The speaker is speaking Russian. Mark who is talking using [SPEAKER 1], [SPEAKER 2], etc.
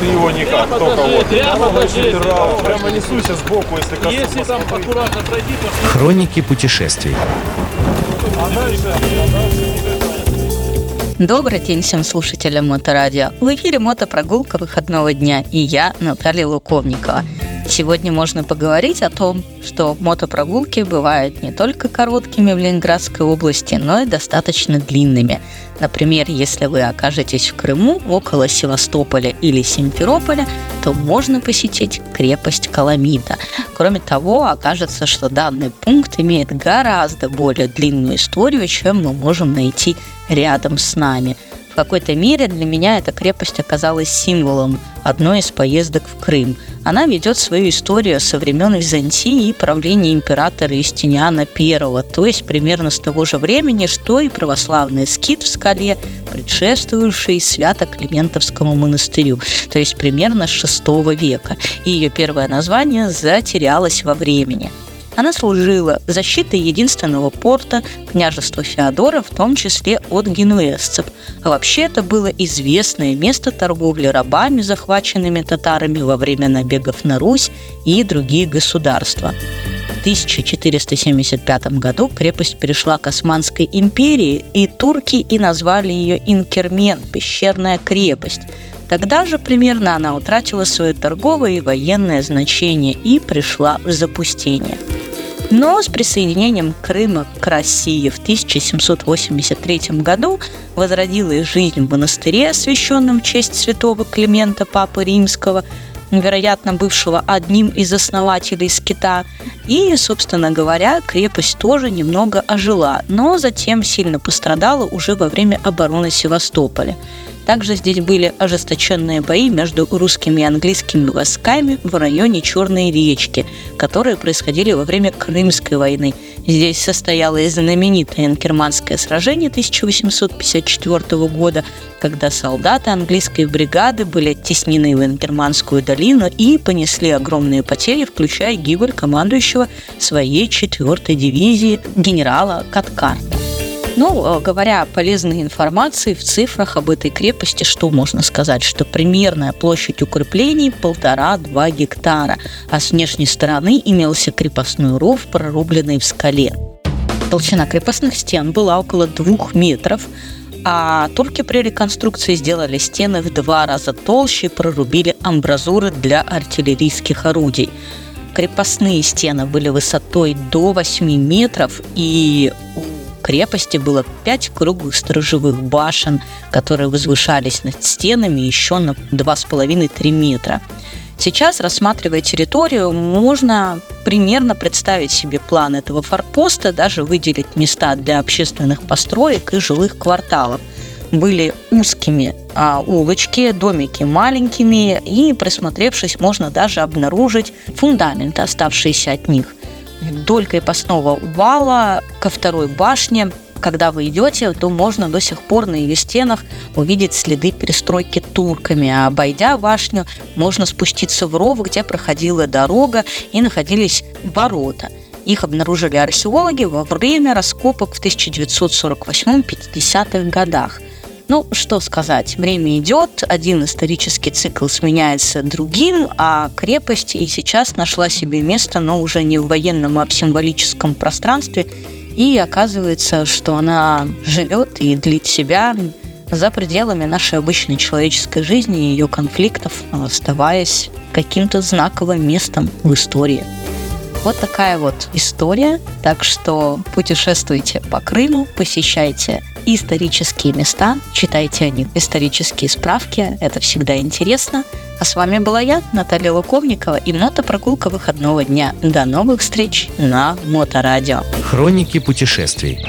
[SPEAKER 1] Ты его никак, только вот.
[SPEAKER 2] прямо покажи.
[SPEAKER 1] Прямо, прямо несуйся сбоку, если коснусь.
[SPEAKER 2] Если там аккуратно пройти, то
[SPEAKER 3] Хроники путешествий.
[SPEAKER 4] Добрый день всем слушателям Моторадио. В эфире мотопрогулка выходного дня и я, Наталья Луковникова. Сегодня можно поговорить о том, что мотопрогулки бывают не только короткими в Ленинградской области, но и достаточно длинными. Например, если вы окажетесь в Крыму, около Севастополя или Симферополя, то можно посетить крепость Каламита. Кроме того, окажется, что данный пункт имеет гораздо более длинную историю, чем мы можем найти рядом с нами. В какой-то мере для меня эта крепость оказалась символом одной из поездок в Крым. Она ведет свою историю со времен Византии и правления императора Юстиниана I, то есть примерно с того же времени, что и православный скит в скале, предшествующий Свято-Климентовскому монастырю, то есть примерно с VI века. И ее первое название затерялось во времени. Она служила защитой единственного порта княжества Феодора, в том числе от генуэзцев. А вообще это было известное место торговли рабами, захваченными татарами во время набегов на Русь и другие государства. В 1475 году крепость перешла к Османской империи, и турки и назвали ее Инкермен – пещерная крепость. Тогда же примерно она утратила свое торговое и военное значение и пришла в запустение. Но с присоединением Крыма к России в 1783 году возродилась жизнь в монастыре, освященном в честь святого Климента Папы Римского, вероятно, бывшего одним из основателей скита. И, собственно говоря, крепость тоже немного ожила, но затем сильно пострадала уже во время обороны Севастополя. Также здесь были ожесточенные бои между русскими и английскими войсками в районе Черной речки, которые происходили во время Крымской войны. Здесь состоялось знаменитое Инкерманское сражение 1854 года, когда солдаты английской бригады были оттеснены в Инкерманскую долину и понесли огромные потери, включая гибель командующего своей 4-й дивизии генерала Каткарта. Ну, говоря о полезной информации в цифрах об этой крепости, что можно сказать? Что примерная площадь укреплений полтора-два гектара, а с внешней стороны имелся крепостной ров, прорубленный в скале. Толщина крепостных стен была около двух метров, а турки при реконструкции сделали стены в два раза толще и прорубили амбразуры для артиллерийских орудий. Крепостные стены были высотой до 8 метров, и крепости было пять круглых сторожевых башен, которые возвышались над стенами еще на 2,5-3 метра. Сейчас, рассматривая территорию, можно примерно представить себе план этого форпоста, даже выделить места для общественных построек и жилых кварталов. Были узкими а, улочки, домики маленькими, и, присмотревшись, можно даже обнаружить фундаменты, оставшиеся от них – вдоль крепостного вала ко второй башне когда вы идете, то можно до сих пор на ее стенах увидеть следы перестройки турками. А обойдя башню, можно спуститься в ров, где проходила дорога и находились ворота. Их обнаружили археологи во время раскопок в 1948-50-х годах. Ну, что сказать, время идет, один исторический цикл сменяется другим, а крепость и сейчас нашла себе место, но уже не в военном, а в символическом пространстве, и оказывается, что она живет и длит себя за пределами нашей обычной человеческой жизни и ее конфликтов, оставаясь каким-то знаковым местом в истории. Вот такая вот история. Так что путешествуйте по Крыму, посещайте исторические места. Читайте о них исторические справки. Это всегда интересно. А с вами была я, Наталья Луковникова и мотопрогулка выходного дня. До новых встреч на Моторадио.
[SPEAKER 3] Хроники путешествий.